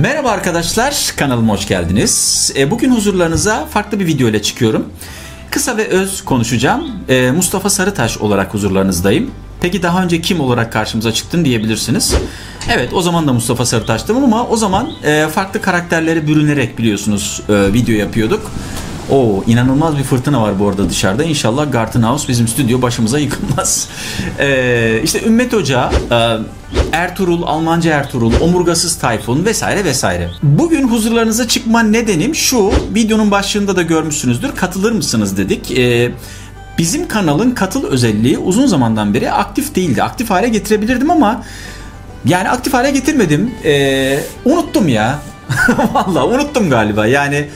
Merhaba arkadaşlar, kanalıma hoş geldiniz. E, bugün huzurlarınıza farklı bir video ile çıkıyorum. Kısa ve öz konuşacağım. E, Mustafa Sarıtaş olarak huzurlarınızdayım. Peki daha önce kim olarak karşımıza çıktın diyebilirsiniz. Evet o zaman da Mustafa Sarıtaş'tım ama o zaman e, farklı karakterlere bürünerek biliyorsunuz video yapıyorduk. O inanılmaz bir fırtına var bu arada dışarıda. İnşallah Garten House bizim stüdyo başımıza yıkılmaz. Ee, işte Ümmet Hoca, Ertuğrul, Almanca Ertuğrul, Omurgasız Tayfun vesaire vesaire. Bugün huzurlarınıza çıkma nedenim şu. Videonun başlığında da görmüşsünüzdür. Katılır mısınız dedik. Ee, bizim kanalın katıl özelliği uzun zamandan beri aktif değildi. Aktif hale getirebilirdim ama yani aktif hale getirmedim. Ee, unuttum ya. Vallahi unuttum galiba. Yani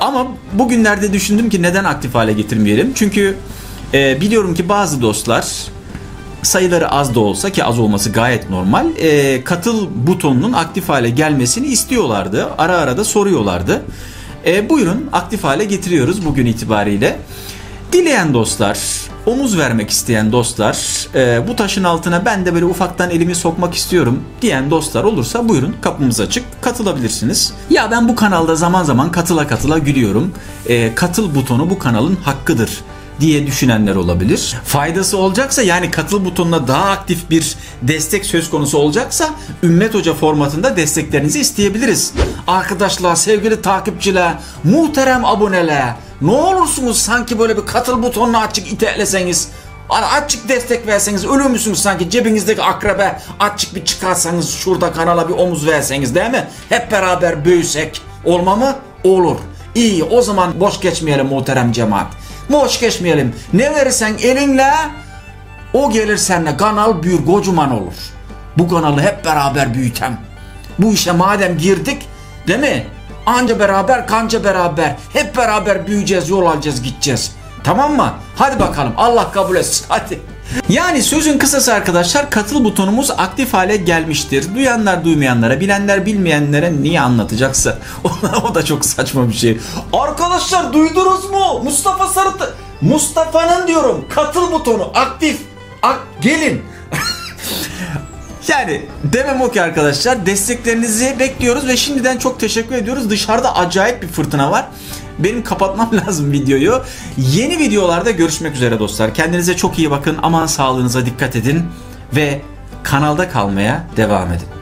ama bugünlerde düşündüm ki neden aktif hale getirmeyelim? Çünkü e, biliyorum ki bazı dostlar sayıları az da olsa ki az olması gayet normal e, katıl butonunun aktif hale gelmesini istiyorlardı. Ara ara da soruyorlardı. E, buyurun aktif hale getiriyoruz bugün itibariyle. Dileyen dostlar, omuz vermek isteyen dostlar, e, bu taşın altına ben de böyle ufaktan elimi sokmak istiyorum diyen dostlar olursa buyurun kapımız açık katılabilirsiniz. Ya ben bu kanalda zaman zaman katıla katıla gülüyorum. E, katıl butonu bu kanalın hakkıdır diye düşünenler olabilir. Faydası olacaksa yani katıl butonuna daha aktif bir destek söz konusu olacaksa Ümmet Hoca formatında desteklerinizi isteyebiliriz. Arkadaşlar, sevgili takipçiler, muhterem aboneler, ne olursunuz sanki böyle bir katıl butonunu açık iteleseniz Hani açık destek verseniz ölür müsünüz sanki cebinizdeki akrebe açık bir çıkarsanız şurada kanala bir omuz verseniz değil mi? Hep beraber büyüsek olma mı? Olur. İyi o zaman boş geçmeyelim muhterem cemaat. Boş geçmeyelim. Ne verirsen elinle o gelir seninle kanal büyür kocaman olur. Bu kanalı hep beraber büyütem. Bu işe madem girdik değil mi? Anca beraber kanca beraber hep beraber büyüyeceğiz yol alacağız gideceğiz. Tamam mı? Hadi bakalım Allah kabul etsin hadi. Yani sözün kısası arkadaşlar katıl butonumuz aktif hale gelmiştir. Duyanlar duymayanlara, bilenler bilmeyenlere niye anlatacaksa o da çok saçma bir şey. Arkadaşlar duydunuz mu? Mustafa Sarıtı Mustafa'nın diyorum katıl butonu aktif. Ak gelin. Yani demem o ki arkadaşlar desteklerinizi bekliyoruz ve şimdiden çok teşekkür ediyoruz. Dışarıda acayip bir fırtına var. Benim kapatmam lazım videoyu. Yeni videolarda görüşmek üzere dostlar. Kendinize çok iyi bakın. Aman sağlığınıza dikkat edin ve kanalda kalmaya devam edin.